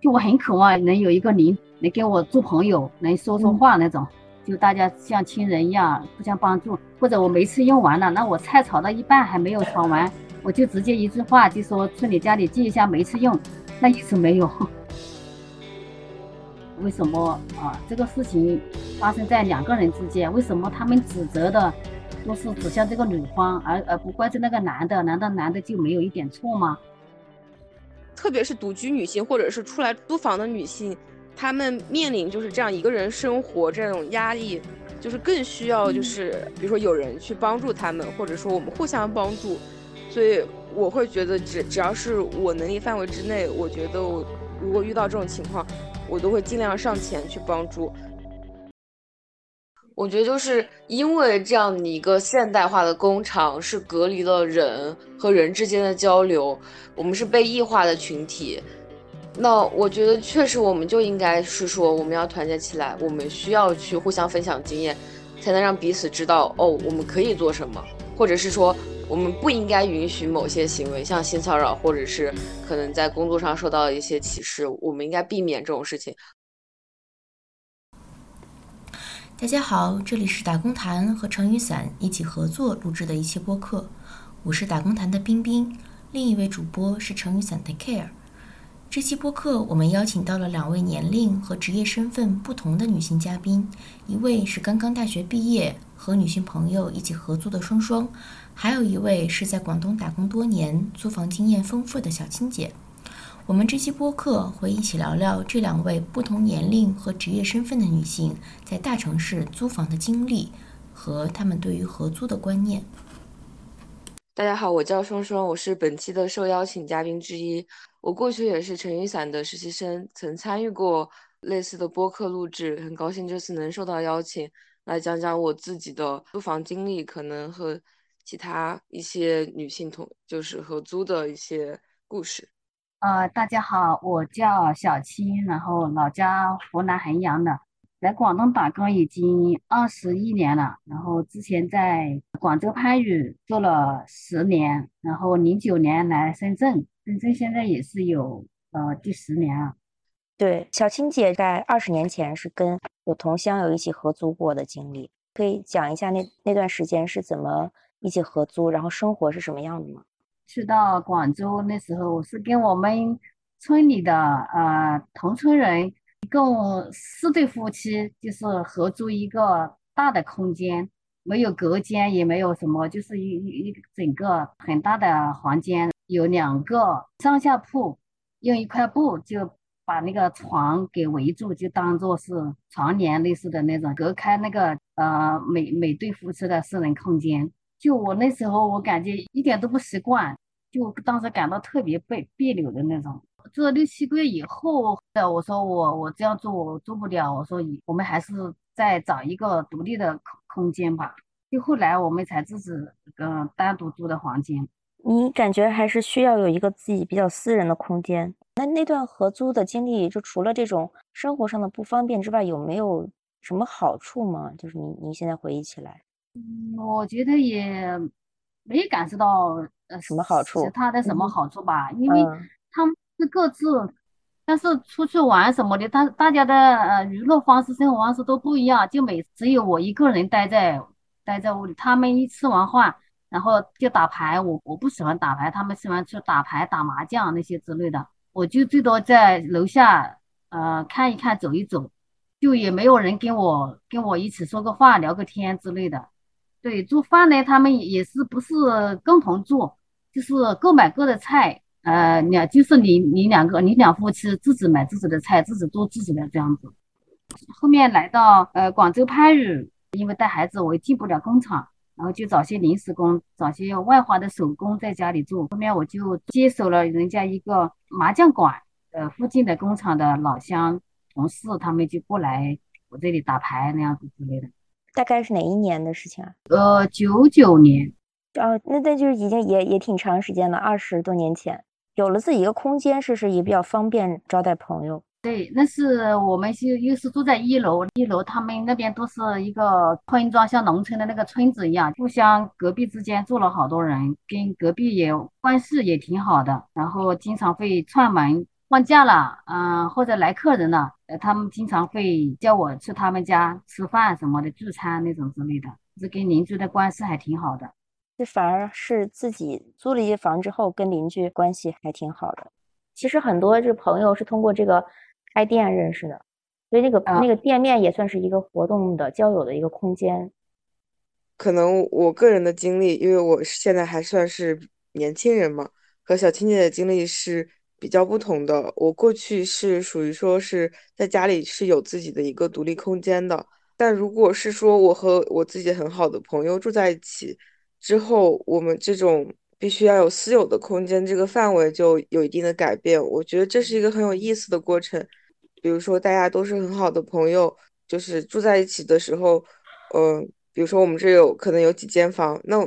就我很渴望能有一个邻能跟我做朋友，能说说话那种，就大家像亲人一样互相帮助。或者我每次用完了，那我菜炒到一半还没有炒完，我就直接一句话就说去你家里借一下煤气用，那意思没有。为什么啊？这个事情发生在两个人之间，为什么他们指责的都是指向这个女方，而而不怪罪那个男的？难道男的就没有一点错吗？特别是独居女性，或者是出来租房的女性，她们面临就是这样一个人生活这种压力，就是更需要就是比如说有人去帮助她们，或者说我们互相帮助。所以我会觉得，只只要是我能力范围之内，我觉得我如果遇到这种情况，我都会尽量上前去帮助。我觉得就是因为这样的一个现代化的工厂是隔离了人和人之间的交流，我们是被异化的群体。那我觉得确实我们就应该是说我们要团结起来，我们需要去互相分享经验，才能让彼此知道哦我们可以做什么，或者是说我们不应该允许某些行为，像性骚扰或者是可能在工作上受到一些歧视，我们应该避免这种事情。大家好，这里是打工谈和成语伞一起合作录制的一期播客，我是打工谈的冰冰，另一位主播是成语伞的 Care。这期播客我们邀请到了两位年龄和职业身份不同的女性嘉宾，一位是刚刚大学毕业和女性朋友一起合租的双双，还有一位是在广东打工多年、租房经验丰富的小青姐。我们这期播客会一起聊聊这两位不同年龄和职业身份的女性在大城市租房的经历和她们对于合租的观念。大家好，我叫双双，我是本期的受邀请嘉宾之一。我过去也是陈雨伞的实习生，曾参与过类似的播客录制，很高兴这次能受到邀请来讲讲我自己的租房经历，可能和其他一些女性同就是合租的一些故事。呃，大家好，我叫小青，然后老家湖南衡阳的，来广东打工已经二十一年了，然后之前在广州番禺做了十年，然后零九年来深圳，深圳现在也是有呃第十年了。对，小青姐在二十年前是跟有同乡有一起合租过的经历，可以讲一下那那段时间是怎么一起合租，然后生活是什么样的吗？去到广州那时候，我是跟我们村里的呃同村人，一共四对夫妻，就是合租一个大的空间，没有隔间，也没有什么，就是一一一整个很大的房间，有两个上下铺，用一块布就把那个床给围住，就当做是床帘类似的那种，隔开那个呃每每对夫妻的私人空间。就我那时候，我感觉一点都不习惯，就当时感到特别别别扭的那种。做了六七个月以后，我说我我这样做我做不了，我说我们还是再找一个独立的空空间吧。就后来我们才自己嗯单独租的房间。你感觉还是需要有一个自己比较私人的空间。那那段合租的经历，就除了这种生活上的不方便之外，有没有什么好处吗？就是你你现在回忆起来。嗯，我觉得也没感受到呃什么好处，其他的什么好处吧，因为他们是各自，但是出去玩什么的，他大家的呃娱乐方式、生活方式都不一样，就每只有我一个人待在待在屋里，他们一吃完饭，然后就打牌，我我不喜欢打牌，他们喜欢去打牌、打麻将那些之类的，我就最多在楼下呃看一看、走一走，就也没有人跟我跟我一起说个话、聊个天之类的。对，做饭呢，他们也是不是共同做，就是各买各的菜，呃，两就是你你两个你两夫妻自己买自己的菜，自己做自己的这样子。后面来到呃广州番禺，因为带孩子我也进不了工厂，然后就找些临时工，找些外华的手工在家里做。后面我就接手了人家一个麻将馆，呃，附近的工厂的老乡同事，他们就过来我这里打牌那样子之类的。大概是哪一年的事情啊？呃，九九年。哦，那那就是已经也也挺长时间了，二十多年前，有了自己一个空间，是不是也比较方便招待朋友？对，那是我们是又是住在一楼，一楼他们那边都是一个村庄，像农村的那个村子一样，互相隔壁之间住了好多人，跟隔壁也关系也挺好的，然后经常会串门放假了，嗯，或者来客人了，呃，他们经常会叫我去他们家吃饭什么的，聚餐那种之类的，这跟邻居的关系还挺好的。这反而是自己租了一房之后，跟邻居关系还挺好的。其实很多这朋友是通过这个开店认识的，所以那个那个店面也算是一个活动的交友的一个空间。可能我个人的经历，因为我现在还算是年轻人嘛，和小青姐的经历是比较不同的。我过去是属于说是在家里是有自己的一个独立空间的，但如果是说我和我自己很好的朋友住在一起之后，我们这种必须要有私有的空间，这个范围就有一定的改变。我觉得这是一个很有意思的过程。比如说大家都是很好的朋友，就是住在一起的时候，嗯。比如说，我们这有可能有几间房，那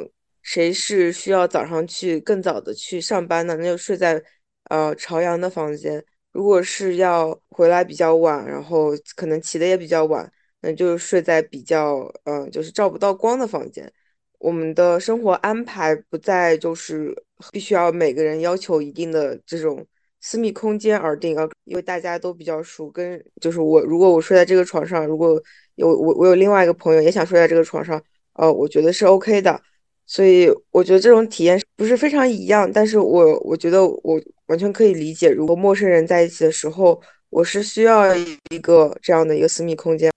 谁是需要早上去更早的去上班的，那就睡在呃朝阳的房间。如果是要回来比较晚，然后可能起的也比较晚，那就睡在比较嗯就是照不到光的房间。我们的生活安排不再就是必须要每个人要求一定的这种私密空间而定啊，因为大家都比较熟，跟就是我如果我睡在这个床上，如果有我，我有另外一个朋友也想睡在这个床上，呃，我觉得是 OK 的，所以我觉得这种体验不是非常一样，但是我我觉得我完全可以理解，如果陌生人在一起的时候，我是需要一个这样的一个私密空间。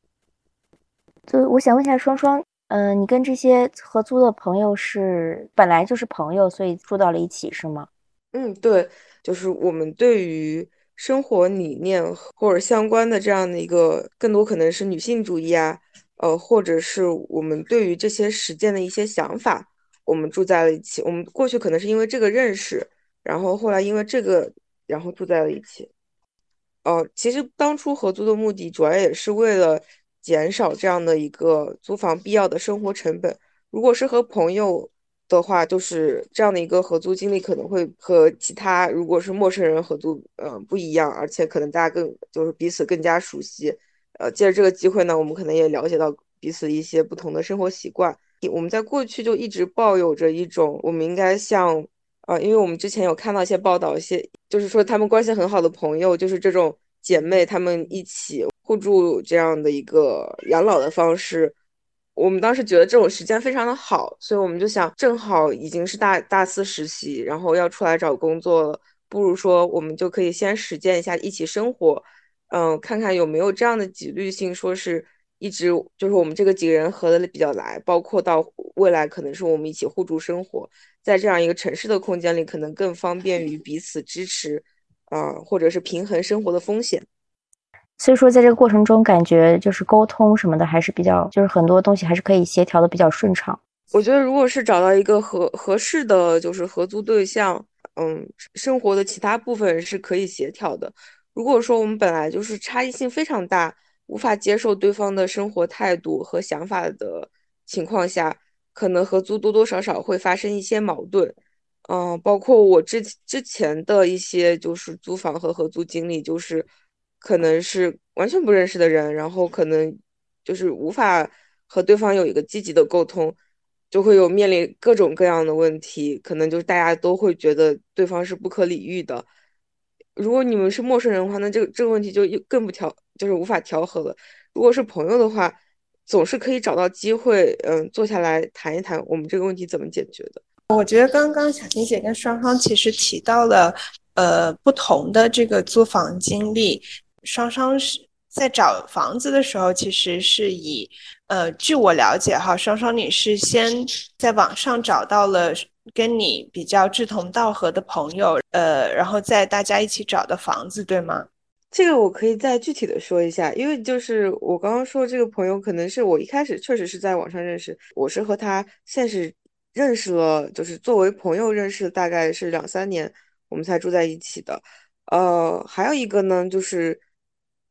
就我想问一下双双，嗯，你跟这些合租的朋友是本来就是朋友，所以住到了一起是吗？嗯，对，就是我们对于。生活理念或者相关的这样的一个，更多可能是女性主义啊，呃，或者是我们对于这些实践的一些想法，我们住在了一起。我们过去可能是因为这个认识，然后后来因为这个，然后住在了一起。哦，其实当初合租的目的主要也是为了减少这样的一个租房必要的生活成本。如果是和朋友。的话，就是这样的一个合租经历，可能会和其他如果是陌生人合租，嗯，不一样，而且可能大家更就是彼此更加熟悉。呃，借着这个机会呢，我们可能也了解到彼此一些不同的生活习惯。我们在过去就一直抱有着一种，我们应该像，啊，因为我们之前有看到一些报道，一些就是说他们关系很好的朋友，就是这种姐妹，她们一起互助这样的一个养老的方式。我们当时觉得这种时间非常的好，所以我们就想，正好已经是大大四实习，然后要出来找工作了，不如说我们就可以先实践一下一起生活，嗯，看看有没有这样的几率性，说是一直就是我们这个几个人合的比较来，包括到未来可能是我们一起互助生活，在这样一个城市的空间里，可能更方便于彼此支持，啊，或者是平衡生活的风险。所以说，在这个过程中，感觉就是沟通什么的还是比较，就是很多东西还是可以协调的比较顺畅。我觉得，如果是找到一个合合适的就是合租对象，嗯，生活的其他部分是可以协调的。如果说我们本来就是差异性非常大，无法接受对方的生活态度和想法的情况下，可能合租多多少少会发生一些矛盾。嗯，包括我之之前的一些就是租房和合租经历，就是。可能是完全不认识的人，然后可能就是无法和对方有一个积极的沟通，就会有面临各种各样的问题。可能就是大家都会觉得对方是不可理喻的。如果你们是陌生人的话，那这个这个问题就更不调，就是无法调和了。如果是朋友的话，总是可以找到机会，嗯，坐下来谈一谈我们这个问题怎么解决的。我觉得刚刚小婷姐跟双双其实提到了，呃，不同的这个租房经历。双双是在找房子的时候，其实是以，呃，据我了解哈，双双你是先在网上找到了跟你比较志同道合的朋友，呃，然后再大家一起找的房子，对吗？这个我可以再具体的说一下，因为就是我刚刚说这个朋友，可能是我一开始确实是在网上认识，我是和他现实认识了，就是作为朋友认识，大概是两三年，我们才住在一起的。呃，还有一个呢，就是。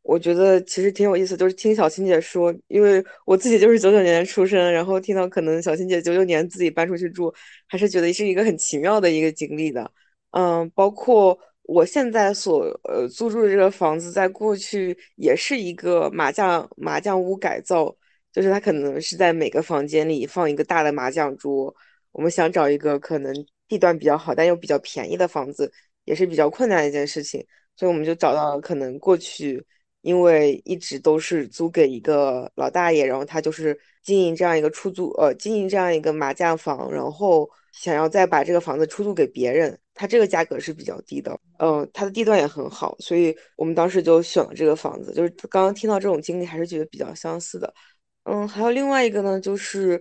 我觉得其实挺有意思，就是听小青姐说，因为我自己就是九九年出生，然后听到可能小青姐九九年自己搬出去住，还是觉得是一个很奇妙的一个经历的。嗯，包括我现在所呃租住的这个房子，在过去也是一个麻将麻将屋改造，就是它可能是在每个房间里放一个大的麻将桌。我们想找一个可能地段比较好但又比较便宜的房子，也是比较困难的一件事情。所以我们就找到了可能过去因为一直都是租给一个老大爷，然后他就是经营这样一个出租呃经营这样一个麻将房，然后想要再把这个房子出租给别人，它这个价格是比较低的，嗯，它的地段也很好，所以我们当时就选了这个房子。就是刚刚听到这种经历，还是觉得比较相似的。嗯，还有另外一个呢，就是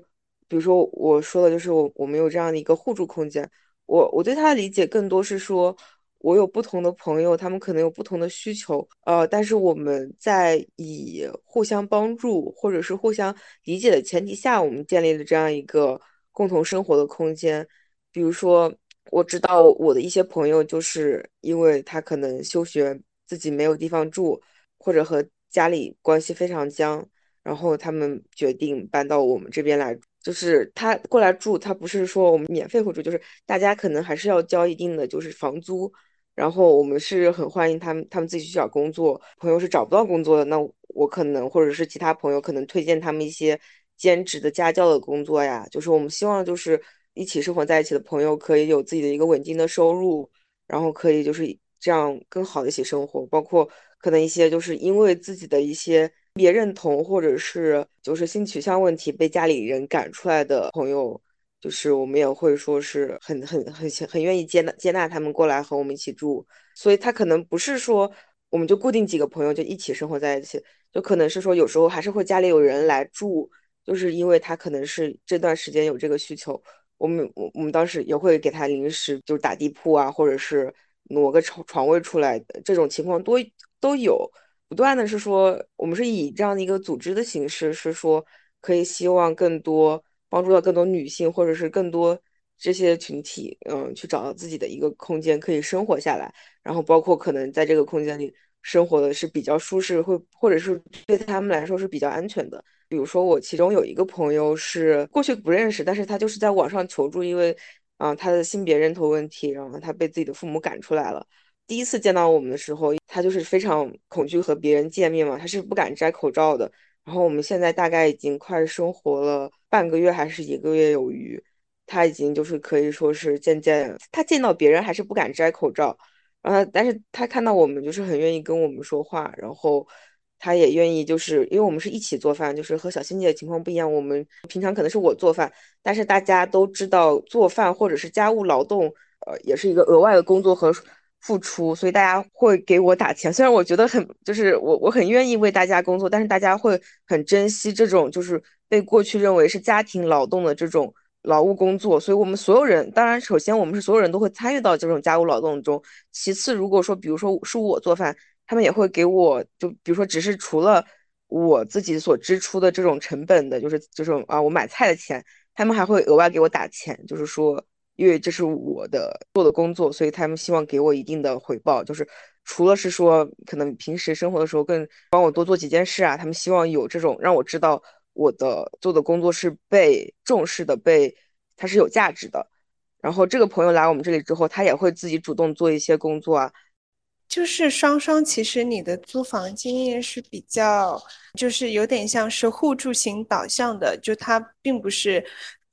比如说我说的，就是我我们有这样的一个互助空间。我我对他的理解更多是说，我有不同的朋友，他们可能有不同的需求，呃，但是我们在以互相帮助或者是互相理解的前提下，我们建立了这样一个共同生活的空间。比如说，我知道我的一些朋友，就是因为他可能休学，自己没有地方住，或者和家里关系非常僵。然后他们决定搬到我们这边来，就是他过来住，他不是说我们免费会住，就是大家可能还是要交一定的就是房租。然后我们是很欢迎他们，他们自己去找工作。朋友是找不到工作的，那我可能或者是其他朋友可能推荐他们一些兼职的家教的工作呀。就是我们希望就是一起生活在一起的朋友可以有自己的一个稳定的收入，然后可以就是这样更好的一起生活。包括可能一些就是因为自己的一些。别认同或者是就是性取向问题被家里人赶出来的朋友，就是我们也会说是很很很很愿意接纳接纳他们过来和我们一起住，所以他可能不是说我们就固定几个朋友就一起生活在一起，就可能是说有时候还是会家里有人来住，就是因为他可能是这段时间有这个需求，我们我我们当时也会给他临时就是打地铺啊，或者是挪个床床位出来，这种情况多都有。不断的是说，我们是以这样的一个组织的形式，是说可以希望更多帮助到更多女性，或者是更多这些群体，嗯，去找到自己的一个空间，可以生活下来。然后包括可能在这个空间里生活的是比较舒适，会或者是对他们来说是比较安全的。比如说我其中有一个朋友是过去不认识，但是他就是在网上求助，因为啊他的性别认同问题，然后他被自己的父母赶出来了。第一次见到我们的时候，他就是非常恐惧和别人见面嘛，他是不敢摘口罩的。然后我们现在大概已经快生活了半个月还是一个月有余，他已经就是可以说是渐渐，他见到别人还是不敢摘口罩。然后，但是他看到我们就是很愿意跟我们说话，然后他也愿意就是因为我们是一起做饭，就是和小欣姐情况不一样，我们平常可能是我做饭，但是大家都知道做饭或者是家务劳动，呃，也是一个额外的工作和。付出，所以大家会给我打钱。虽然我觉得很，就是我我很愿意为大家工作，但是大家会很珍惜这种就是被过去认为是家庭劳动的这种劳务工作。所以，我们所有人，当然，首先我们是所有人都会参与到这种家务劳动中。其次，如果说，比如说是我做饭，他们也会给我，就比如说，只是除了我自己所支出的这种成本的，就是这种啊，我买菜的钱，他们还会额外给我打钱，就是说。因为这是我的做的工作，所以他们希望给我一定的回报。就是除了是说，可能平时生活的时候更帮我多做几件事啊，他们希望有这种让我知道我的做的工作是被重视的，被它是有价值的。然后这个朋友来我们这里之后，他也会自己主动做一些工作啊。就是双双，其实你的租房经验是比较，就是有点像是互助型导向的，就它并不是。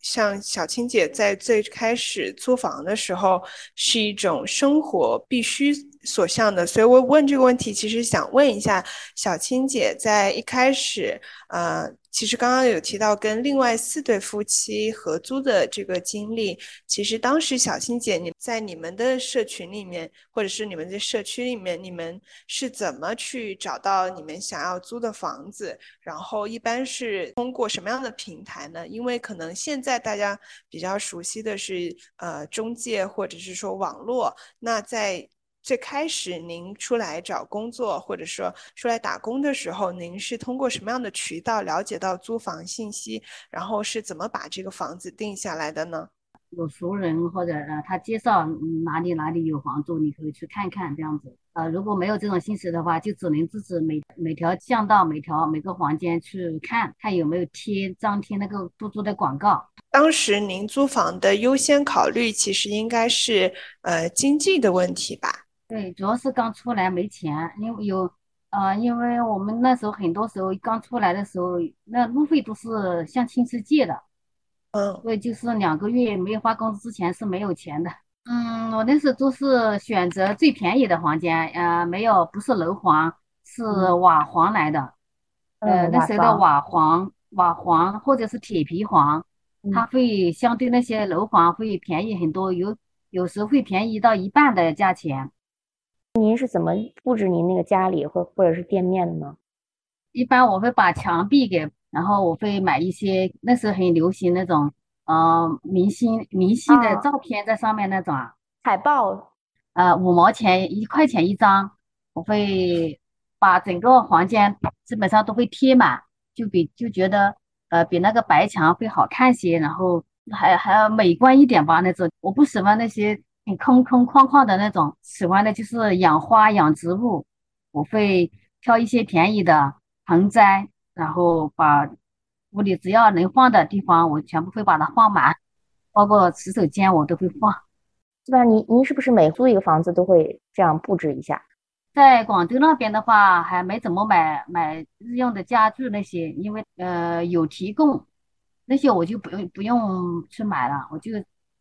像小青姐在最开始租房的时候，是一种生活必须所向的，所以我问这个问题，其实想问一下小青姐在一开始，呃。其实刚刚有提到跟另外四对夫妻合租的这个经历，其实当时小青姐你在你们的社群里面，或者是你们的社区里面，你们是怎么去找到你们想要租的房子？然后一般是通过什么样的平台呢？因为可能现在大家比较熟悉的是呃中介或者是说网络，那在。最开始您出来找工作，或者说出来打工的时候，您是通过什么样的渠道了解到租房信息？然后是怎么把这个房子定下来的呢？有熟人或者呃他介绍哪里哪里有房住，你可以去看看这样子。呃，如果没有这种信息的话，就只能自己每每条巷道、每条每个房间去看看有没有贴张贴那个出租的广告。当时您租房的优先考虑其实应该是呃经济的问题吧？对，主要是刚出来没钱，因为有，呃，因为我们那时候很多时候刚出来的时候，那路费都是向亲戚借的，嗯，所以就是两个月没有发工资之前是没有钱的。嗯，我那时候都是选择最便宜的房间，呃，没有，不是楼房，是瓦房来的。呃，嗯，那时候的瓦房、瓦房或者是铁皮房，嗯，它会相对那些楼房会便宜很多，有有时候会便宜到一半的价钱。您是怎么布置您那个家里或或者是店面的呢？一般我会把墙壁给，然后我会买一些，那时候很流行那种，呃，明星明星的啊，照片在上面那种啊。海报，呃，五毛钱一块钱一张，我会把整个房间基本上都会贴满，就比就觉得呃比那个白墙会好看些，然后还还要美观一点吧那种。我不喜欢那些很空空旷旷的那种，喜欢的就是养花养植物。我会挑一些便宜的盆栽，然后把屋里只要能放的地方，我全部会把它放满，包括洗手间我都会放。基本上您您是不是每租一个房子都会这样布置一下？在广州那边的话，还没怎么买买日用的家具那些，因为呃有提供，那些我就不用不用去买了，我就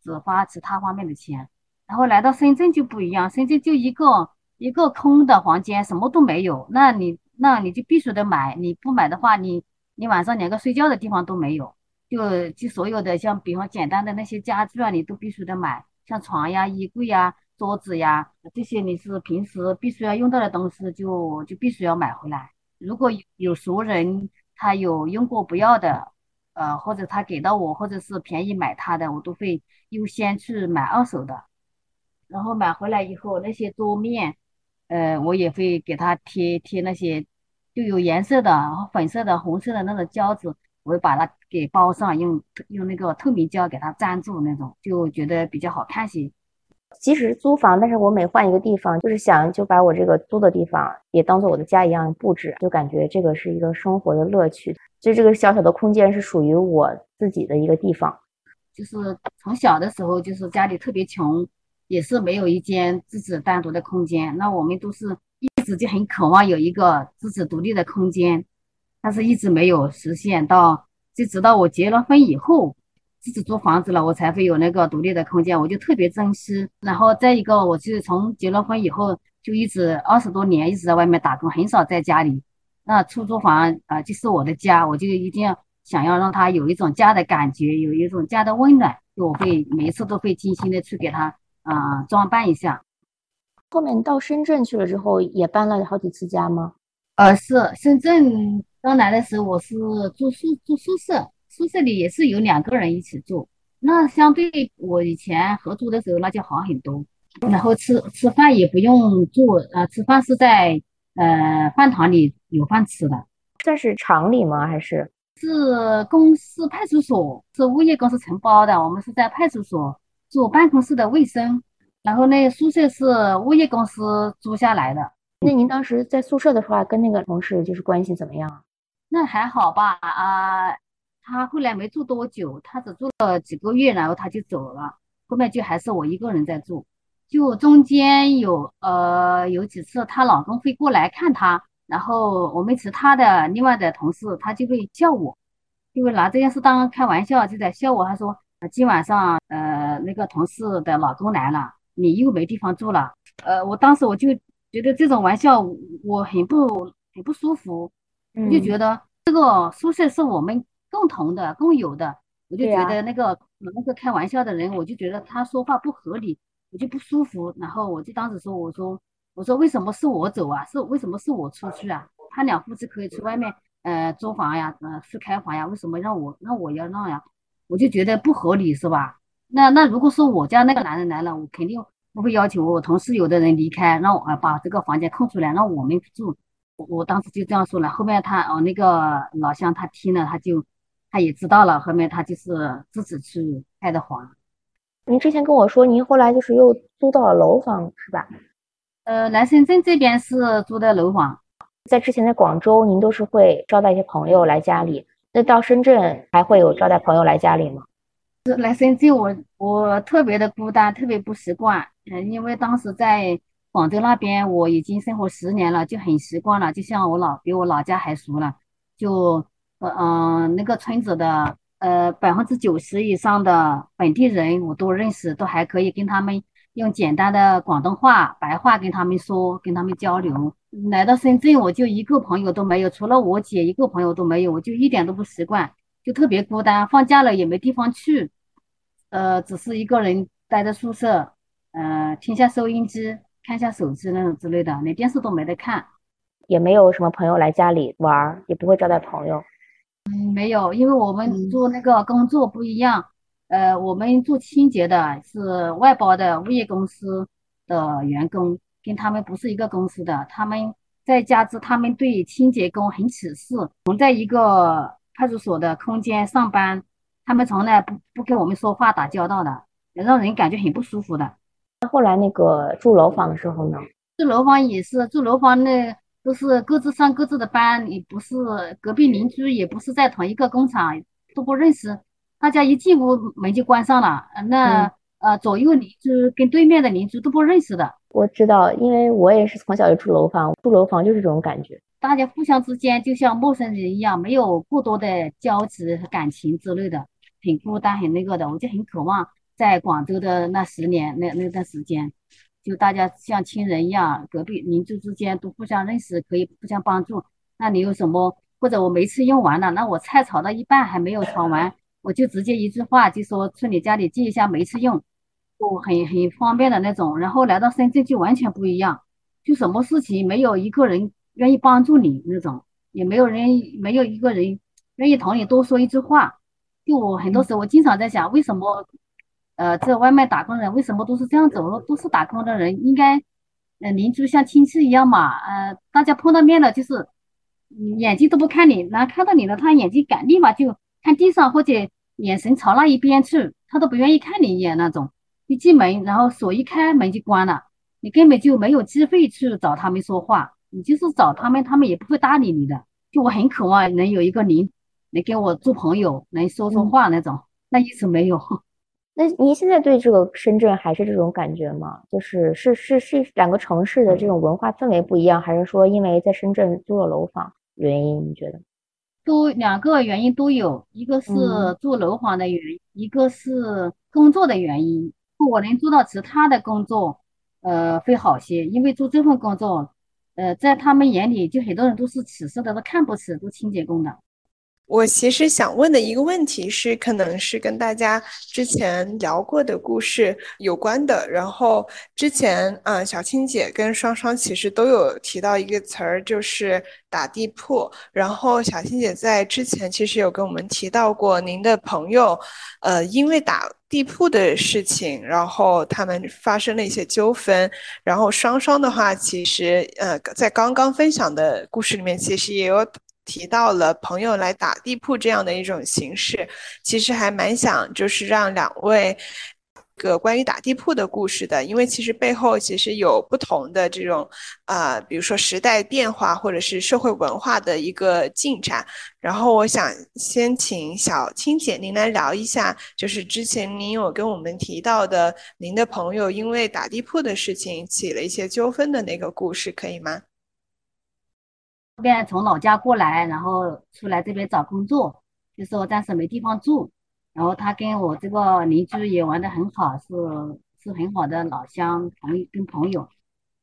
只花其他方面的钱。然后来到深圳就不一样，深圳就一个一个空的房间，什么都没有，那你那你就必须得买，你不买的话，你你晚上连个睡觉的地方都没有，就就所有的像比方简单的那些家具啊，你都必须得买，像床呀、衣柜呀。桌子呀，这些你是平时必须要用到的东西就，就必须要买回来。如果有熟人他有用过不要的，呃，或者他给到我，或者是便宜买他的，我都会优先去买二手的。然后买回来以后，那些桌面，呃，我也会给它贴贴那些就有颜色的，然后粉色的、红色的那种胶纸，我会把它给包上，用用那个透明胶给它粘住那种，就觉得比较好看些。即使是租房，但是我每换一个地方，就是想就把我这个租的地方也当做我的家一样布置，就感觉这个是一个生活的乐趣。就这个小小的空间是属于我自己的一个地方。就是从小的时候，就是家里特别穷，也是没有一间自己单独的空间。那我们都是一直就很渴望有一个自己独立的空间，但是一直没有实现到，就直到我结了婚以后。自己租房子了，我才会有那个独立的空间，我就特别珍惜。然后再一个，我就从结了婚以后，就一直二十多年一直在外面打工，很少在家里。那出租房啊，就是我的家，我就一定要想要让他有一种家的感觉，有一种家的温暖。我会每一次都会精心的去给他啊装扮一下。后面到深圳去了之后，也搬了好几次家吗？呃，是深圳刚来的时候，我是住宿住宿舍。宿舍里也是有两个人一起住，那相对我以前合租的时候那就好很多。然后吃吃饭也不用做，呃，吃饭是在呃饭堂里有饭吃的。这是厂里吗？还是是公司派出所？是物业公司承包的。我们是在派出所做办公室的卫生，然后那宿舍是物业公司租下来的。那您当时在宿舍的话，跟那个同事就是关系怎么样？那还好吧，啊。他后来没住多久，他只住了几个月，然后他就走了。后面就还是我一个人在住，就中间有呃有几次她老公会过来看她，然后我们其他的另外的同事他就会笑我，就会拿这件事当开玩笑，就在笑我。他说今晚上呃那个同事的老公来了，你又没地方住了。呃，我当时我就觉得这种玩笑我很不很不舒服，我就觉得这个宿舍是我们。共同的、共有的，我就觉得那个那个开玩笑的人，我就觉得他说话不合理，我就不舒服。然后我就当时说：“我说，我说为什么是我走啊？是为什么是我出去啊？他俩夫妻可以去外面呃租房呀，呃去开房呀，为什么让我让我要让呀？我就觉得不合理，是吧？那那如果说我家那个男人来了，我肯定不会要求我同事有的人离开，让我把这个房间空出来让我们住。我我当时就这样说了。后面他哦那个老乡他听了，他就。他也知道了，后面他就是自己去开的房。您之前跟我说，您后来就是又租到了楼房，是吧？呃，来深圳这边是租的楼房。在之前在广州，您都是会招待一些朋友来家里。那到深圳还会有招待朋友来家里吗？来深圳，我我特别的孤单，特别不习惯。嗯，因为当时在广州那边，我已经生活十年了，就很习惯了，就像我老比我老家还熟了，就。呃嗯，那个村子的呃百分之九十以上的本地人我都认识，都还可以跟他们用简单的广东话、白话跟他们说，跟他们交流。来到深圳，我就一个朋友都没有，除了我姐一个朋友都没有，我就一点都不习惯，就特别孤单。放假了也没地方去，呃，只是一个人待在宿舍，呃，听下收音机，看下手机那种之类的，连电视都没得看，也没有什么朋友来家里玩，也不会招待朋友。嗯，没有，因为我们做那个工作不一样。呃，我们做清洁的是外包的物业公司的员工，跟他们不是一个公司的。他们再加之，他们对清洁工很歧视。我们在一个派出所的空间上班，他们从来不不跟我们说话打交道的，让人感觉很不舒服的。后来那个住楼房的时候呢？住楼房也是住楼房，那都是各自上各自的班，也不是隔壁邻居，也不是在同一个工厂，都不认识。大家一进屋门就关上了，那呃左右邻居跟对面的邻居都不认识的。我知道，因为我也是从小就住楼房，住楼房就是这种感觉，大家互相之间就像陌生人一样，没有过多的交集和感情之类的，很孤单，很那个的。我就很渴望在广州的那十年那那段时间，就大家像亲人一样，隔壁邻居之间都互相认识，可以互相帮助。那你有什么？或者我煤气用完了，那我菜炒到一半还没有炒完。我就直接一句话就说去你家里借一下煤气用，就很很方便的那种。然后来到深圳就完全不一样，就什么事情没有一个人愿意帮助你那种，也没有人没有一个人愿意同你多说一句话。就我很多时候我经常在想，为什么呃这外卖打工人为什么都是这样子？我说都是打工的人，应该呃邻居像亲戚一样嘛，呃大家碰到面了就是眼睛都不看你，然后看到你了他眼睛敢立马就。看地上或者眼神朝那一边去，他都不愿意看你一眼那种。一进门，然后锁一开，门就关了，你根本就没有机会去找他们说话。你就是找他们，他们也不会搭理你的。就我很渴望能有一个您能跟我做朋友，能说说话那种，那一直没有。那您现在对这个深圳还是这种感觉吗？就是是是是两个城市的这种文化氛围不一样，还是说因为在深圳租了楼房原因？你觉得？都两个原因都有，一个是住楼房的原因，一个是工作的原因。我能做到其他的工作，呃，会好些。因为做这份工作，呃，在他们眼里，就很多人都是歧视的，都看不起做清洁工的。我其实想问的一个问题是，可能是跟大家之前聊过的故事有关的。然后之前，嗯，小青姐跟双双其实都有提到一个词儿，就是打地铺。然后小青姐在之前其实有跟我们提到过，您的朋友，呃，因为打地铺的事情，然后他们发生了一些纠纷。然后双双的话，其实，呃，在刚刚分享的故事里面，其实也有。提到了朋友来打地铺这样的一种形式，其实还蛮想就是让两位个关于打地铺的故事的，因为其实背后其实有不同的这种啊，比如说时代变化或者是社会文化的一个进展。然后我想先请小青姐您来聊一下，就是之前您有跟我们提到的您的朋友因为打地铺的事情起了一些纠纷的那个故事，可以吗？这边从老家过来，然后出来这边找工作，就说暂时没地方住。然后他跟我这个邻居也玩的很好，是是很好的老乡朋跟朋友。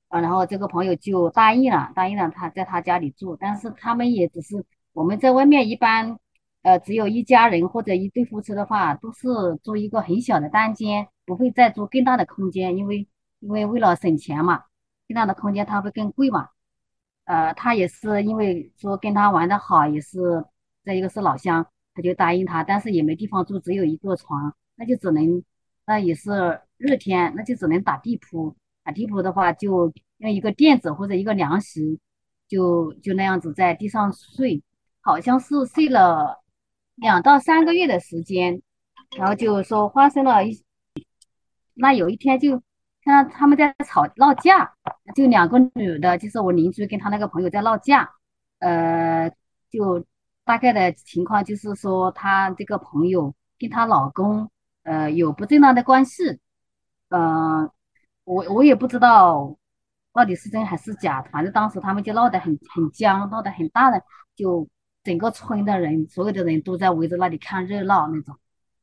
啊，然后这个朋友就答应了，答应了他在他家里住。但是他们也只是我们在外面一般，呃，只有一家人或者一对夫妻的话，都是租一个很小的单间，不会再租更大的空间，因为因为为了省钱嘛，更大的空间它会更贵嘛。呃，他也是因为说跟他玩的好，也是再一个是老乡，他就答应他，但是也没地方住，只有一个床，那就只能，那也是热天，那就只能打地铺。打地铺的话，就用一个垫子或者一个凉席，就就那样子在地上睡，好像是睡了两到三个月的时间，然后就说发生了一，那有一天就。那他们在吵闹架，就两个女的，就是我邻居跟他那个朋友在闹架，呃，就大概的情况就是说，她这个朋友跟她老公，呃，有不正当的关系，呃，我我也不知道到底是真还是假，反正当时他们就闹得很很僵，闹得很大的，就整个村的人，所有的人都在围着那里看热闹那种，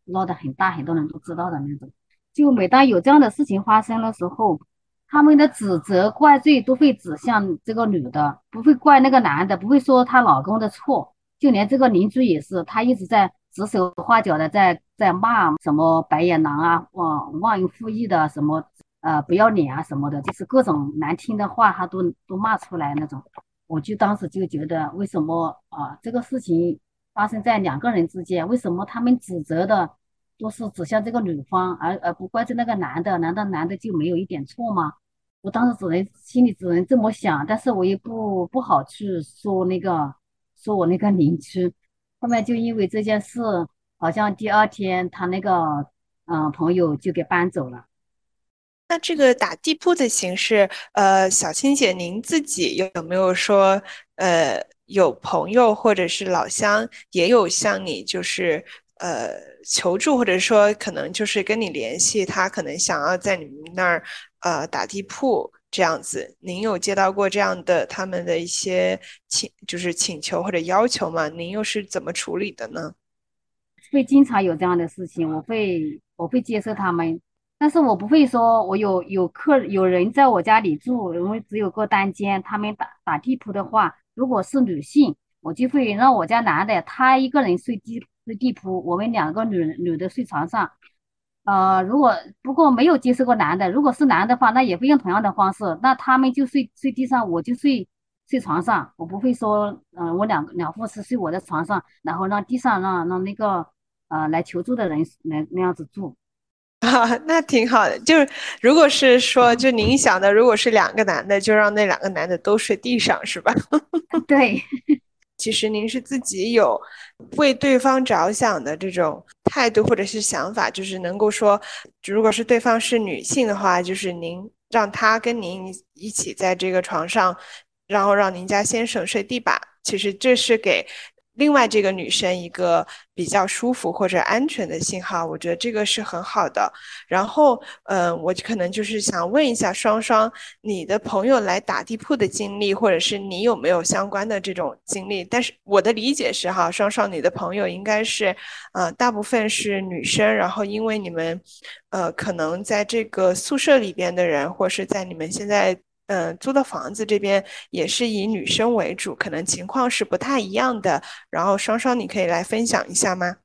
闹得很大，很多人都知道的那种。就每当有这样的事情发生的时候，他们的指责怪罪都会指向这个女的，不会怪那个男的，不会说她老公的错。就连这个邻居也是，他一直在指手画脚的在在骂什么白眼狼啊，忘忘恩负义的什么呃不要脸啊什么的，就是各种难听的话，他都都骂出来那种。我就当时就觉得，为什么啊这个事情发生在两个人之间，为什么他们指责的都是指向这个女方，而而不怪罪那个男的？难道男的就没有一点错吗？我当时只能心里只能这么想，但是我也不不好去说那个说我那个邻居。后面就因为这件事，好像第二天他那个嗯朋友就给搬走了。那这个打地铺的形式，呃，小青姐，您自己有没有说，呃，有朋友或者是老乡也有向你就是呃求助，或者说可能就是跟你联系，他可能想要在你们那儿呃打地铺这样子，您有接到过这样的他们的一些请就是请求或者要求吗？您又是怎么处理的呢？会经常有这样的事情，我会我会接受他们。但是我不会说，我有有客有人在我家里住，因为只有个单间。他们打打地铺的话，如果是女性，我就会让我家男的他一个人睡地睡地铺，我们两个女女的睡床上。呃，如果不过没有接触过男的，如果是男的话，那也会用同样的方式，那他们就睡睡地上，我就睡睡床上。我不会说，嗯，我两两副是睡我的床上，然后让地上让让那个呃来求助的人来那样子住。啊，那挺好的。就是如果是说，就您想的，如果是两个男的，就让那两个男的都睡地上，是吧？对。其实您是自己有为对方着想的这种态度或者是想法，就是能够说，如果是对方是女性的话，就是您让她跟您一起在这个床上，然后让您家先生睡地板。其实这是给。另外，这个女生一个比较舒服或者安全的信号，我觉得这个是很好的。然后，嗯，我可能就是想问一下双双，你的朋友来打地铺的经历，或者是你有没有相关的这种经历？但是我的理解是，哈，双双，你的朋友应该是，呃，大部分是女生，然后因为你们，呃，可能在这个宿舍里边的人，或是在你们现在。嗯，租的房子这边也是以女生为主，可能情况是不太一样的。然后双双，你可以来分享一下吗？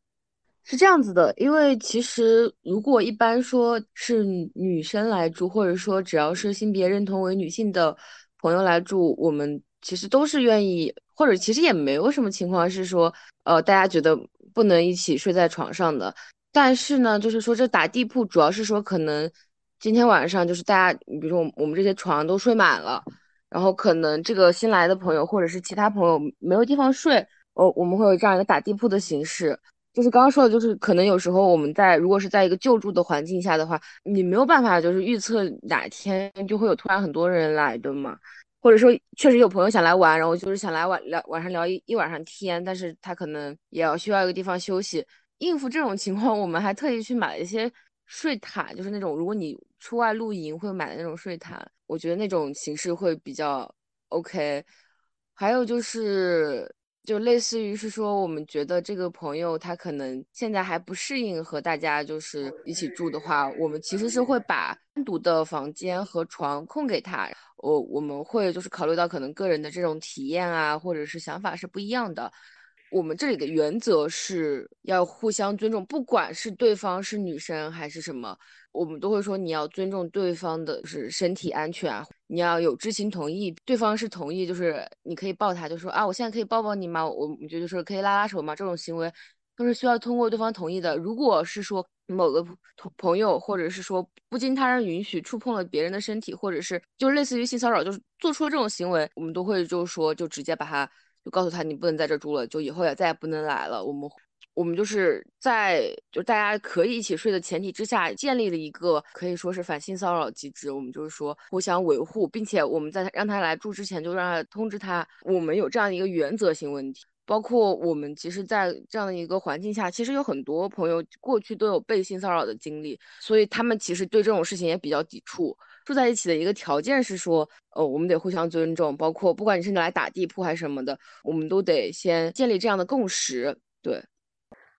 是这样子的，因为其实如果一般说是女生来住，或者说只要是性别认同为女性的朋友来住，我们其实都是愿意，或者其实也没有什么情况是说，呃，大家觉得不能一起睡在床上的。但是呢，就是说这打地铺主要是说可能。今天晚上就是大家，比如说我我们这些床都睡满了，然后可能这个新来的朋友或者是其他朋友没有地方睡，哦，我们会有这样一个打地铺的形式。就是刚刚说的，就是可能有时候我们在如果是在一个救助的环境下的话，你没有办法就是预测哪天就会有突然很多人来的嘛，或者说确实有朋友想来玩，然后就是想来晚聊晚上聊一一晚上天，但是他可能也要需要一个地方休息。应付这种情况，我们还特意去买了一些。睡毯就是那种，如果你出外露营会买的那种睡毯，我觉得那种形式会比较 OK。还有就是，就类似于是说，我们觉得这个朋友他可能现在还不适应和大家就是一起住的话，我们其实是会把单独的房间和床空给他。我我们会就是考虑到可能个人的这种体验啊，或者是想法是不一样的。我们这里的原则是要互相尊重，不管是对方是女生还是什么，我们都会说你要尊重对方的是身体安全啊，你要有知情同意，对方是同意，就是你可以抱他，就说啊，我现在可以抱抱你吗？我我觉得是可以拉拉手吗？这种行为都是需要通过对方同意的。如果是说某个朋朋友，或者是说不经他人允许触碰了别人的身体，或者是就类似于性骚扰，就是做出了这种行为，我们都会就是说就直接把他。告诉他你不能在这住了，就以后也再也不能来了。我们我们就是在就大家可以一起睡的前提之下，建立了一个可以说是反性骚扰机制。我们就是说互相维护，并且我们在让他来住之前就让他通知他，我们有这样的一个原则性问题。包括我们其实，在这样的一个环境下，其实有很多朋友过去都有被性骚扰的经历，所以他们其实对这种事情也比较抵触。住在一起的一个条件是说，呃，我们得互相尊重，包括不管你是来打地铺还是什么的，我们都得先建立这样的共识。对，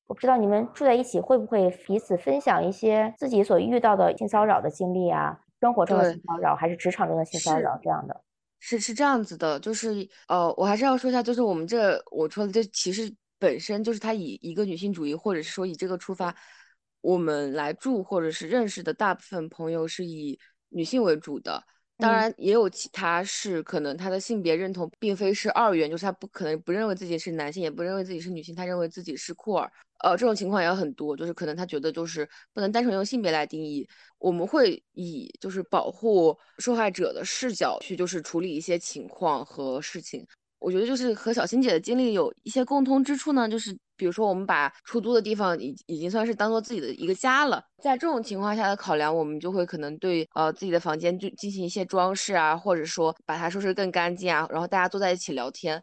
我不知道你们住在一起会不会彼此分享一些自己所遇到的性骚扰的经历啊，生活中的性骚扰还是职场中的性骚扰这样的？是是这样子的，就是呃，我还是要说一下，就是我们这我说的这其实本身就是他以一个女性主义，或者是说以这个出发，我们来住或者是认识的大部分朋友是以女性为主的。当然也有其他是可能他的性别认同并非是二元，就是他不可能不认为自己是男性，也不认为自己是女性，他认为自己是酷儿。呃，这种情况也很多，就是可能他觉得就是不能单纯用性别来定义。我们会以就是保护受害者的视角去就是处理一些情况和事情。我觉得就是和小欣姐的经历有一些共通之处呢，就是比如说我们把出租的地方已已经算是当做自己的一个家了，在这种情况下的考量，我们就会可能对呃自己的房间就进行一些装饰啊，或者说把它收拾更干净啊，然后大家坐在一起聊天，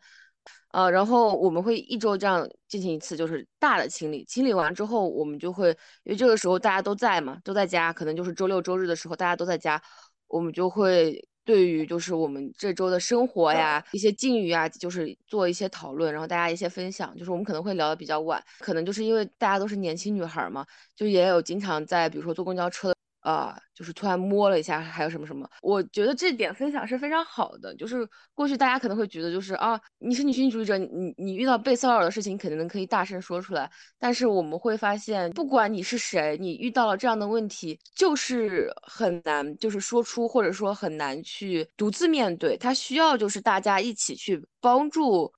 呃，然后我们会一周这样进行一次就是大的清理，清理完之后，我们就会因为这个时候大家都在嘛，都在家，可能就是周六周日的时候大家都在家，我们就会。对于就是我们这周的生活呀，一些境遇啊，就是做一些讨论，然后大家一些分享，就是我们可能会聊的比较晚，可能就是因为大家都是年轻女孩嘛，就也有经常在比如说坐公交车。啊，就是突然摸了一下，还有什么什么？我觉得这点分享是非常好的。就是过去大家可能会觉得，就是啊，你是女性主义者，你你遇到被骚扰的事情，你肯定能可以大声说出来。但是我们会发现，不管你是谁，你遇到了这样的问题，就是很难，就是说出，或者说很难去独自面对。他需要就是大家一起去帮助。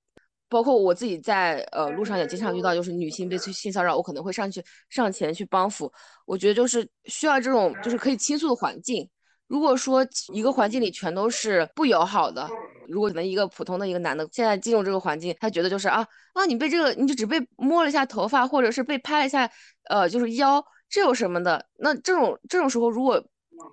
包括我自己在呃路上也经常遇到，就是女性被性骚扰，我可能会上去上前去帮扶。我觉得就是需要这种就是可以倾诉的环境。如果说一个环境里全都是不友好的，如果可能一个普通的一个男的现在进入这个环境，他觉得就是啊啊你被这个你就只被摸了一下头发，或者是被拍了一下呃就是腰，这有什么的？那这种这种时候如果。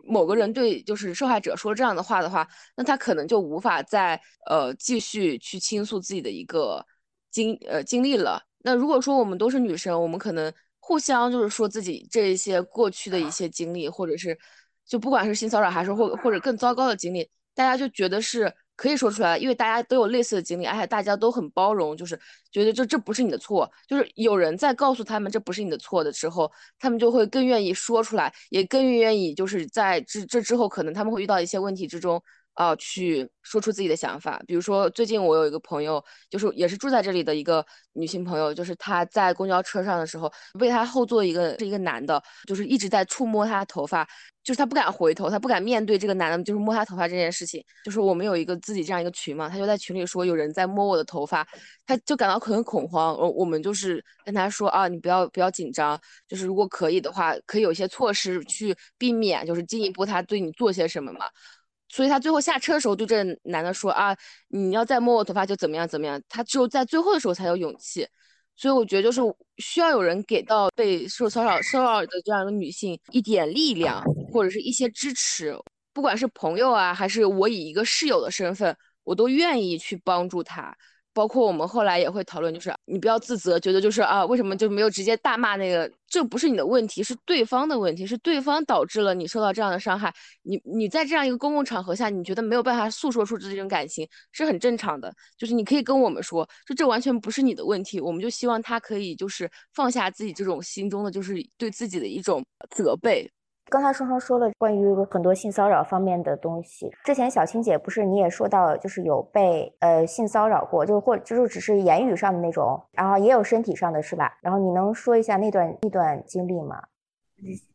某个人对就是受害者说这样的话的话，那他可能就无法再呃继续去倾诉自己的一个经呃经历了。那如果说我们都是女生，我们可能互相就是说自己这一些过去的一些经历，或者是就不管是性骚扰还是或或者更糟糕的经历，大家就觉得是。可以说出来，因为大家都有类似的经历，而且大家都很包容，就是觉得这这不是你的错，就是有人在告诉他们这不是你的错的时候，他们就会更愿意说出来，也更愿意就是在这这之后，可能他们会遇到一些问题之中。啊，去说出自己的想法。比如说，最近我有一个朋友，就是也是住在这里的一个女性朋友，就是她在公交车上的时候，被她后座一个是一个男的，就是一直在触摸她的头发，就是她不敢回头，她不敢面对这个男的，就是摸她头发这件事情。就是我们有一个自己这样一个群嘛，她就在群里说有人在摸我的头发，她就感到很恐慌。我我们就是跟她说啊，你不要不要紧张，就是如果可以的话，可以有些措施去避免，就是进一步他对你做些什么嘛。所以他最后下车的时候对这男的说啊，你要再摸我头发就怎么样怎么样。他只有在最后的时候才有勇气。所以我觉得就是需要有人给到被受骚扰骚扰的这样一个女性一点力量或者是一些支持，不管是朋友啊，还是我以一个室友的身份，我都愿意去帮助她。包括我们后来也会讨论，就是你不要自责，觉得就是啊，为什么就没有直接大骂那个？这不是你的问题，是对方的问题，是对方导致了你受到这样的伤害。你你在这样一个公共场合下，你觉得没有办法诉说出这种感情，是很正常的。就是你可以跟我们说，就这完全不是你的问题。我们就希望他可以就是放下自己这种心中的就是对自己的一种责备。刚才双双说了关于很多性骚扰方面的东西。之前小青姐不是你也说到，就是有被呃性骚扰过，就是或就是只是言语上的那种，然后也有身体上的是吧？然后你能说一下那段那段经历吗？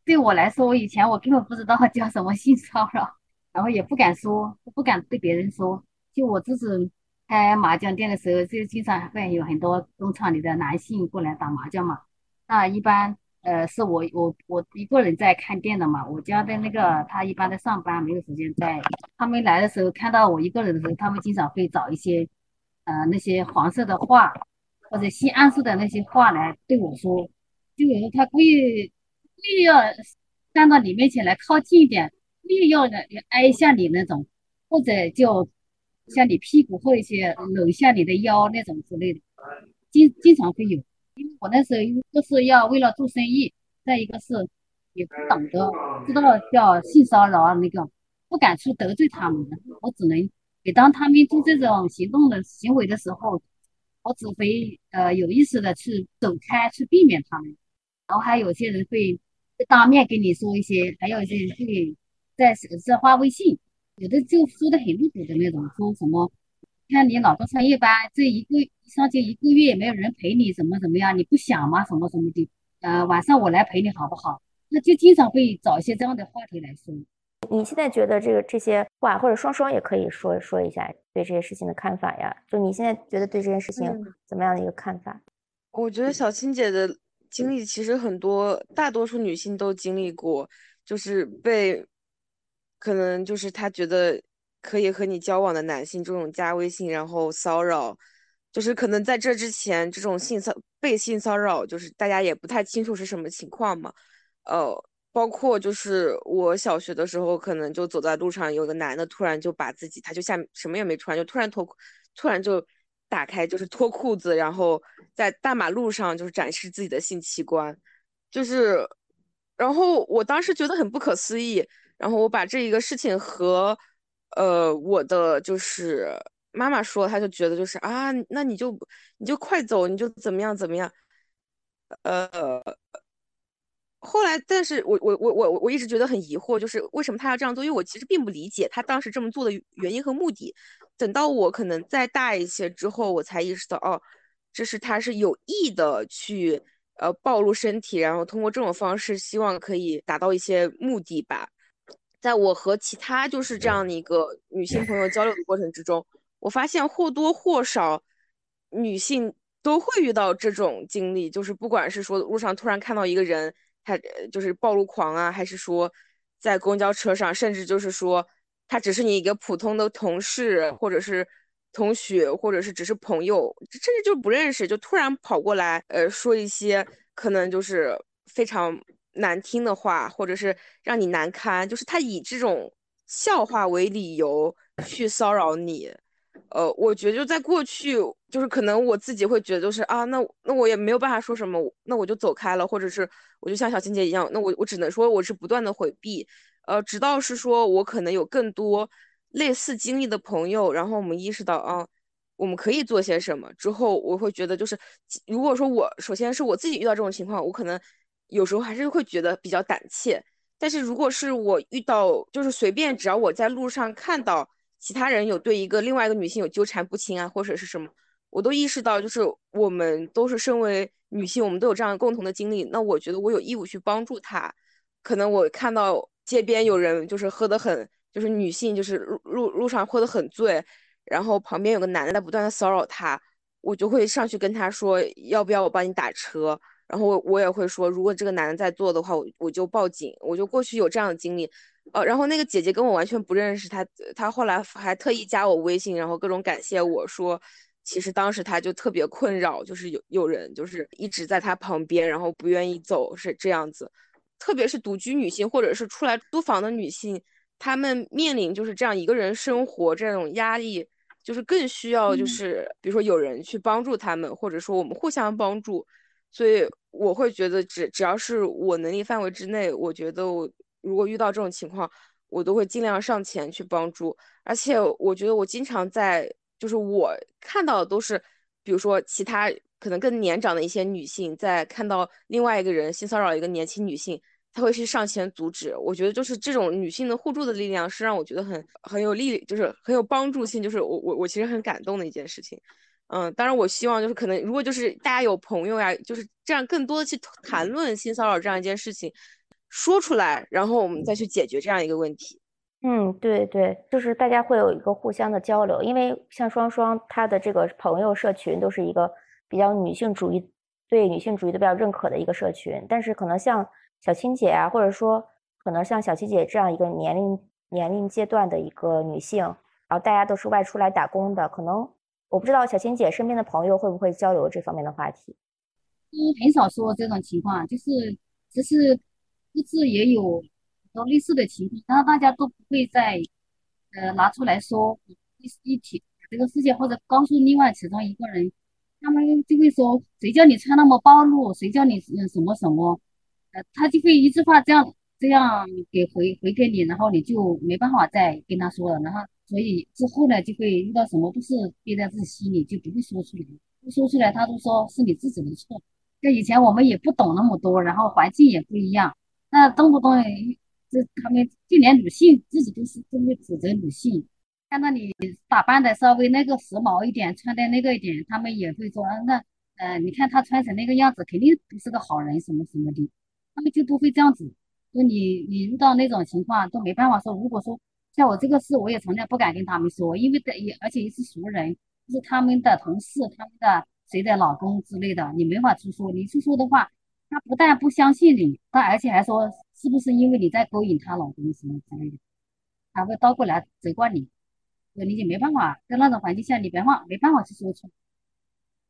对我来说，我以前我根本不知道叫什么性骚扰，然后也不敢说，不敢对别人说。就我自己开麻将店的时候，就经常会有很多工厂里的男性过来打麻将嘛。那一般。呃，是我我我一个人在看店的嘛，我家的那个他一般在上班，没有时间在。他们来的时候看到我一个人的时候，他们经常会找一些，呃，那些黄色的话或者性暗示的那些话来对我说，就有时候他故意故意要站到你面前来靠近一点，故意要来挨向你那种，或者就像你屁股后一些搂一下你的腰那种之类的，经经常会有。我那时候一个是要为了做生意，再一个是也不懂得知道叫性骚扰啊那个，不敢去得罪他们，我只能每当他们做这种行动的行为的时候，我只会呃有意识的去走开，去避免他们。然后还有些人会当面跟你说一些，还有一些人会在手机上发微信，有的就说的很露骨的那种，说什么看你老公上夜班，这一个上就一个月也没有人陪你，怎么怎么样，你不想吗？什么什么的，呃，晚上我来陪你好不好？那就经常会找一些这样的话题来说。你现在觉得这个这些话，或者双双也可以说说一下对这些事情的看法呀？就你现在觉得对这件事情怎么样的一个看法？我觉得小青姐的经历其实很多，大多数女性都经历过，就是被可能就是她觉得可以和你交往的男性这种加微信然后骚扰，就是可能在这之前这种性骚被性骚扰，就是大家也不太清楚是什么情况嘛，呃。包括就是我小学的时候，可能就走在路上，有个男的突然就把自己，他就下什么也没穿，就突然脱，突然就打开，就是脱裤子，然后在大马路上就是展示自己的性器官，就是，然后我当时觉得很不可思议，然后我把这一个事情和呃我的就是妈妈说，他就觉得就是啊，那你就你就快走，你就怎么样怎么样，呃。后来，但是我我我我我一直觉得很疑惑，就是为什么他要这样做？因为我其实并不理解他当时这么做的原因和目的。等到我可能再大一些之后，我才意识到，哦，这是他是有意的去呃暴露身体，然后通过这种方式希望可以达到一些目的吧。在我和其他就是这样的一个女性朋友交流的过程之中，我发现或多或少女性都会遇到这种经历，就是不管是说路上突然看到一个人。他就是暴露狂啊，还是说在公交车上，甚至就是说他只是你一个普通的同事，或者是同学，或者是只是朋友，甚至就不认识，就突然跑过来，呃，说一些可能就是非常难听的话，或者是让你难堪，就是他以这种笑话为理由去骚扰你。呃，我觉得就在过去，就是可能我自己会觉得，就是啊，那那我也没有办法说什么，那我就走开了，或者是我就像小青姐一样，那我我只能说我是不断的回避，呃，直到是说我可能有更多类似经历的朋友，然后我们意识到啊，我们可以做些什么之后，我会觉得就是，如果说我首先是我自己遇到这种情况，我可能有时候还是会觉得比较胆怯，但是如果是我遇到，就是随便只要我在路上看到。其他人有对一个另外一个女性有纠缠不清啊，或者是什么，我都意识到，就是我们都是身为女性，我们都有这样共同的经历。那我觉得我有义务去帮助她。可能我看到街边有人就是喝得很，就是女性就是路路路上喝得很醉，然后旁边有个男的在不断的骚扰她，我就会上去跟他说，要不要我帮你打车？然后我我也会说，如果这个男的在做的话，我我就报警。我就过去有这样的经历。呃，然后那个姐姐跟我完全不认识，她她后来还特意加我微信，然后各种感谢我说，其实当时她就特别困扰，就是有有人就是一直在她旁边，然后不愿意走，是这样子。特别是独居女性或者是出来租房的女性，她们面临就是这样一个人生活这种压力，就是更需要就是比如说有人去帮助她们，或者说我们互相帮助。所以我会觉得只只要是我能力范围之内，我觉得我。如果遇到这种情况，我都会尽量上前去帮助。而且我觉得我经常在，就是我看到的都是，比如说其他可能更年长的一些女性，在看到另外一个人性骚扰一个年轻女性，她会去上前阻止。我觉得就是这种女性的互助的力量，是让我觉得很很有力，就是很有帮助性。就是我我我其实很感动的一件事情。嗯，当然我希望就是可能如果就是大家有朋友呀，就是这样更多的去谈论性骚扰这样一件事情。说出来，然后我们再去解决这样一个问题。嗯，对对，就是大家会有一个互相的交流，因为像双双她的这个朋友社群都是一个比较女性主义，对女性主义都比较认可的一个社群。但是可能像小青姐啊，或者说可能像小七姐这样一个年龄年龄阶段的一个女性，然后大家都是外出来打工的，可能我不知道小青姐身边的朋友会不会交流这方面的话题。嗯，很少说这种情况，就是只是。各自也有很多类似的情况，然后大家都不会再呃拿出来说一一提这个事情，或者告诉另外其中一个人，他们就会说谁叫你穿那么暴露，谁叫你嗯什么什么，呃，他就会一句话这样这样给回回给你，然后你就没办法再跟他说了，然后所以之后呢就会遇到什么都是憋在自己心里，就不会说出来。说出来，他都说是你自己的错。就以前我们也不懂那么多，然后环境也不一样，那动不动这他们就连女性自己都是这么指责女性，看到你打扮的稍微那个时髦一点，穿的那个一点，他们也会说，那呃，你看他穿成那个样子，肯定不是个好人什么什么的，他们就都会这样子。就你你遇到那种情况都没办法说，如果说像我这个事，我也从来不敢跟他们说，因为的也而且也是熟人。就是他们的同事，他们的谁的老公之类的，你没法出说。你出说的话，他不但不相信你，他而且还说是不是因为你在勾引他老公什么之类的，还会倒过来责怪你。你就没办法在那种环境下，你没法没办法去说出。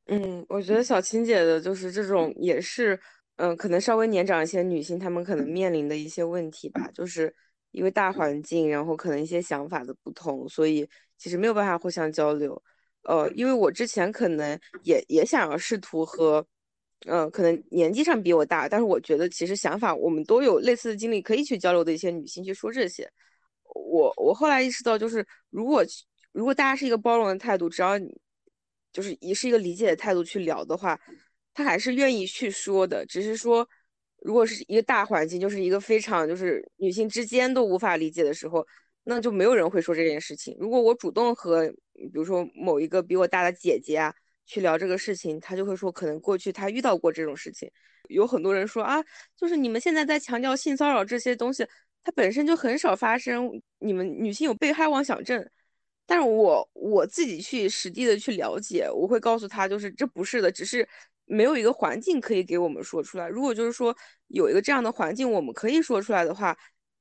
嗯，我觉得小青姐的就是这种，也是嗯，可能稍微年长一些女性，她们可能面临的一些问题吧，就是因为大环境，然后可能一些想法的不同，所以其实没有办法互相交流。呃，因为我之前可能也也想要试图和，呃，可能年纪上比我大，但是我觉得其实想法我们都有类似的经历，可以去交流的一些女性去说这些。我我后来意识到，就是如果如果大家是一个包容的态度，只要你就是也是一个理解的态度去聊的话，他还是愿意去说的。只是说，如果是一个大环境，就是一个非常就是女性之间都无法理解的时候。那就没有人会说这件事情。如果我主动和，比如说某一个比我大的姐姐啊去聊这个事情，她就会说可能过去她遇到过这种事情。有很多人说啊，就是你们现在在强调性骚扰这些东西，它本身就很少发生。你们女性有被害妄想症，但是我我自己去实地的去了解，我会告诉她，就是这不是的，只是没有一个环境可以给我们说出来。如果就是说有一个这样的环境，我们可以说出来的话，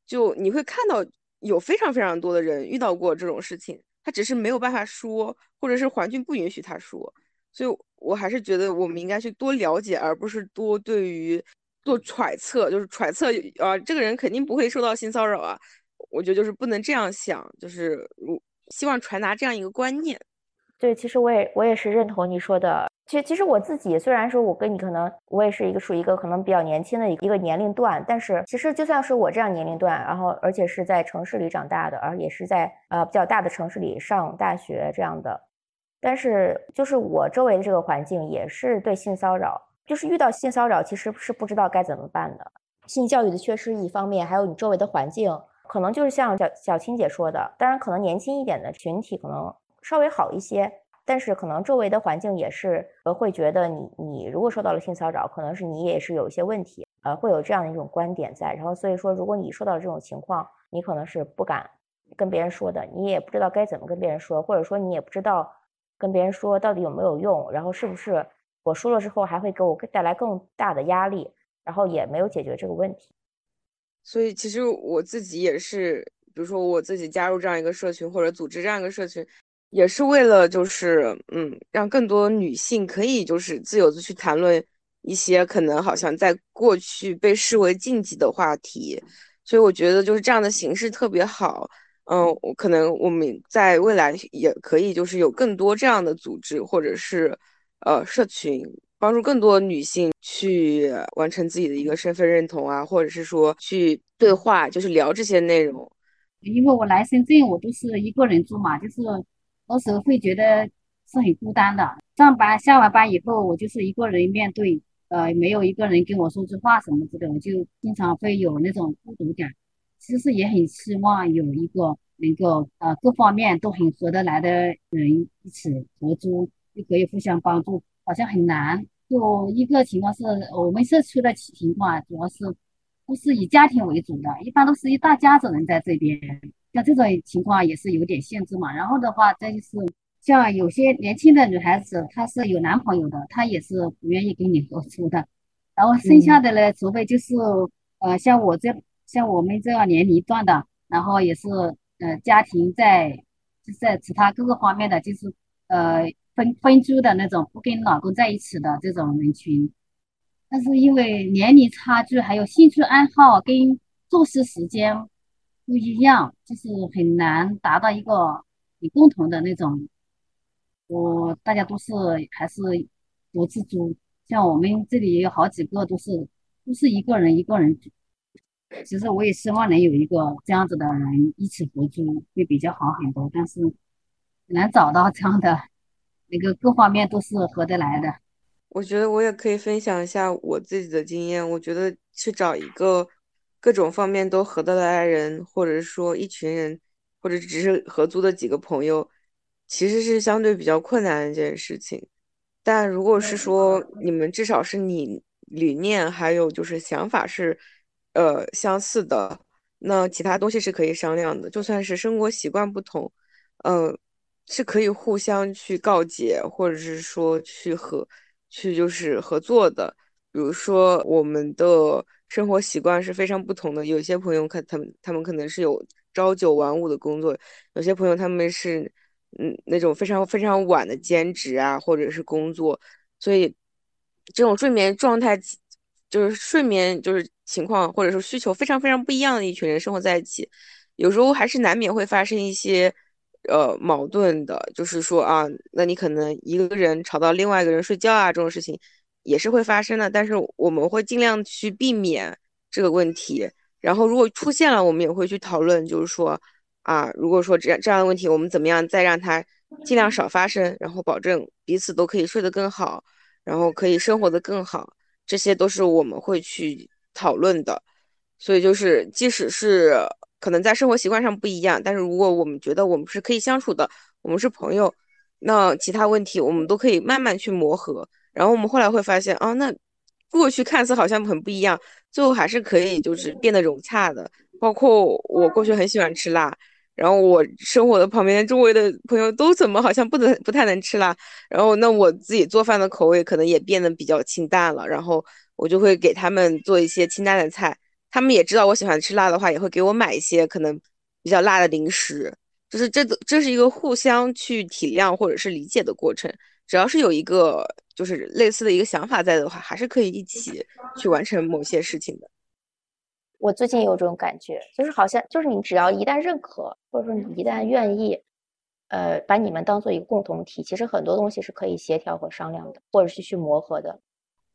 就你会看到。有非常非常多的人遇到过这种事情，他只是没有办法说，或者是环境不允许他说，所以我还是觉得我们应该去多了解，而不是多对于做揣测，就是揣测啊，这个人肯定不会受到性骚扰啊，我觉得就是不能这样想，就是希望传达这样一个观念。对，其实我也我也是认同你说的。其实其实我自己虽然说我跟你可能我也是一个属于一个可能比较年轻的一个年龄段，但是其实就算是我这样年龄段，然后而且是在城市里长大的，而也是在呃比较大的城市里上大学这样的，但是就是我周围的这个环境也是对性骚扰，就是遇到性骚扰其实是不知道该怎么办的。性教育的缺失一方面，还有你周围的环境，可能就是像小小青姐说的，当然可能年轻一点的群体可能。稍微好一些，但是可能周围的环境也是呃会觉得你你如果受到了性骚扰，可能是你也是有一些问题，呃会有这样的一种观点在。然后所以说，如果你受到这种情况，你可能是不敢跟别人说的，你也不知道该怎么跟别人说，或者说你也不知道跟别人说到底有没有用，然后是不是我说了之后还会给我带来更大的压力，然后也没有解决这个问题。所以其实我自己也是，比如说我自己加入这样一个社群或者组织这样一个社群。也是为了，就是嗯，让更多女性可以就是自由的去谈论一些可能好像在过去被视为禁忌的话题，所以我觉得就是这样的形式特别好。嗯，我可能我们在未来也可以就是有更多这样的组织或者是呃社群，帮助更多女性去完成自己的一个身份认同啊，或者是说去对话，就是聊这些内容。因为我来深圳，我都是一个人住嘛，就是。有时候会觉得是很孤单的。上班下完班以后，我就是一个人面对，呃，没有一个人跟我说句话什么之类的，我就经常会有那种孤独感。其实也很希望有一个能够呃各方面都很合得来的人一起合租，就可以互相帮助。好像很难。就一个情况是我们社区的情况，主要是都是以家庭为主的，一般都是一大家子人在这边。像这种情况也是有点限制嘛。然后的话，再就是像有些年轻的女孩子，她是有男朋友的，她也是不愿意跟你合租的。然后剩下的呢，除非就是呃，像我这像我们这样年龄段的，然后也是呃，家庭在就是在其他各个方面的，就是呃分分租的那种，不跟老公在一起的这种人群。但是因为年龄差距，还有兴趣爱好跟作息时间。不一样，就是很难达到一个你共同的那种。我大家都是还是独自租，像我们这里也有好几个都是都是一个人一个人。其实我也希望能有一个这样子的人一起合租，会比较好很多。但是很难找到这样的那个各方面都是合得来的。我觉得我也可以分享一下我自己的经验。我觉得去找一个各种方面都合得来的人，或者说一群人，或者只是合租的几个朋友，其实是相对比较困难的一件事情。但如果是说你们至少是你理念还有就是想法是呃相似的，那其他东西是可以商量的。就算是生活习惯不同，嗯，是可以互相去告解，或者是说去合。去就是合作的，比如说我们的生活习惯是非常不同的。有些朋友可他们，他们可能是有朝九晚五的工作；有些朋友他们是嗯那种非常非常晚的兼职啊，或者是工作。所以这种睡眠状态，就是睡眠就是情况或者说需求非常非常不一样的一群人生活在一起，有时候还是难免会发生一些。呃，矛盾的，就是说啊，那你可能一个人吵到另外一个人睡觉啊，这种事情也是会发生的。但是我们会尽量去避免这个问题。然后如果出现了，我们也会去讨论，就是说啊，如果说这样这样的问题，我们怎么样再让它尽量少发生，然后保证彼此都可以睡得更好，然后可以生活得更好，这些都是我们会去讨论的。所以就是，即使是。可能在生活习惯上不一样，但是如果我们觉得我们是可以相处的，我们是朋友，那其他问题我们都可以慢慢去磨合。然后我们后来会发现，哦，那过去看似好像很不一样，最后还是可以就是变得融洽的。包括我过去很喜欢吃辣，然后我生活的旁边周围的朋友都怎么好像不能不太能吃辣，然后那我自己做饭的口味可能也变得比较清淡了，然后我就会给他们做一些清淡的菜。他们也知道我喜欢吃辣的话，也会给我买一些可能比较辣的零食。就是这这是一个互相去体谅或者是理解的过程。只要是有一个就是类似的一个想法在的话，还是可以一起去完成某些事情的。我最近有这种感觉，就是好像就是你只要一旦认可，或者说你一旦愿意，呃，把你们当做一个共同体，其实很多东西是可以协调和商量的，或者是去磨合的。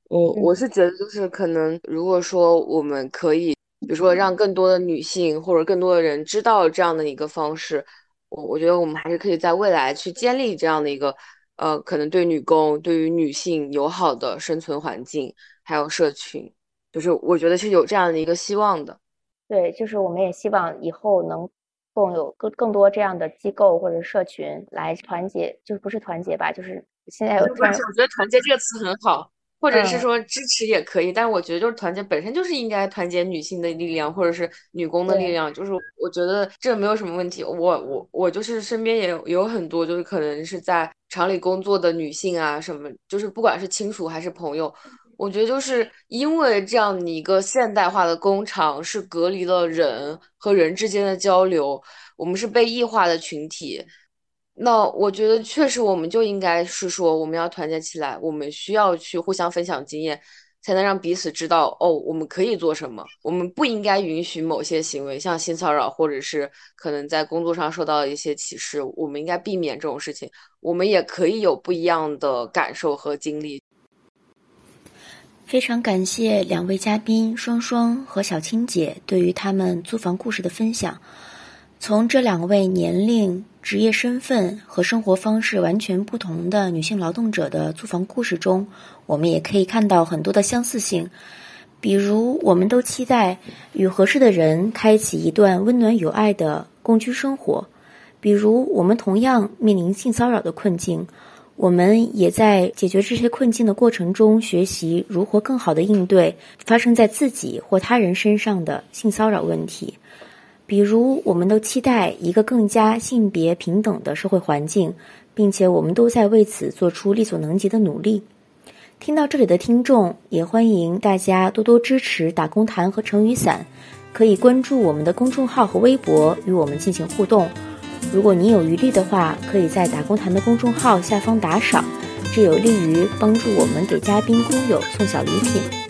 我我是觉得，就是可能，如果说我们可以，比如说让更多的女性或者更多的人知道这样的一个方式，我我觉得我们还是可以在未来去建立这样的一个，呃，可能对女工、对于女性友好的生存环境，还有社群，就是我觉得是有这样的一个希望的。对，就是我们也希望以后能够有更更多这样的机构或者社群来团结，就是不是团结吧，就是现在有。我觉得“团结”这个词很好。或者是说支持也可以，但是我觉得就是团结本身就是应该团结女性的力量，或者是女工的力量，就是我觉得这没有什么问题。我我我就是身边也有有很多就是可能是在厂里工作的女性啊，什么就是不管是亲属还是朋友，我觉得就是因为这样一个现代化的工厂是隔离了人和人之间的交流，我们是被异化的群体。那我觉得确实，我们就应该是说，我们要团结起来，我们需要去互相分享经验，才能让彼此知道哦，我们可以做什么。我们不应该允许某些行为，像性骚扰，或者是可能在工作上受到一些歧视，我们应该避免这种事情。我们也可以有不一样的感受和经历。非常感谢两位嘉宾双双和小青姐对于他们租房故事的分享。从这两位年龄、职业身份和生活方式完全不同的女性劳动者的租房故事中，我们也可以看到很多的相似性。比如，我们都期待与合适的人开启一段温暖有爱的共居生活；比如，我们同样面临性骚扰的困境，我们也在解决这些困境的过程中学习如何更好的应对发生在自己或他人身上的性骚扰问题。比如，我们都期待一个更加性别平等的社会环境，并且我们都在为此做出力所能及的努力。听到这里的听众，也欢迎大家多多支持打工谈和成语伞，可以关注我们的公众号和微博与我们进行互动。如果您有余力的话，可以在打工谈的公众号下方打赏，这有利于帮助我们给嘉宾工友送小礼品。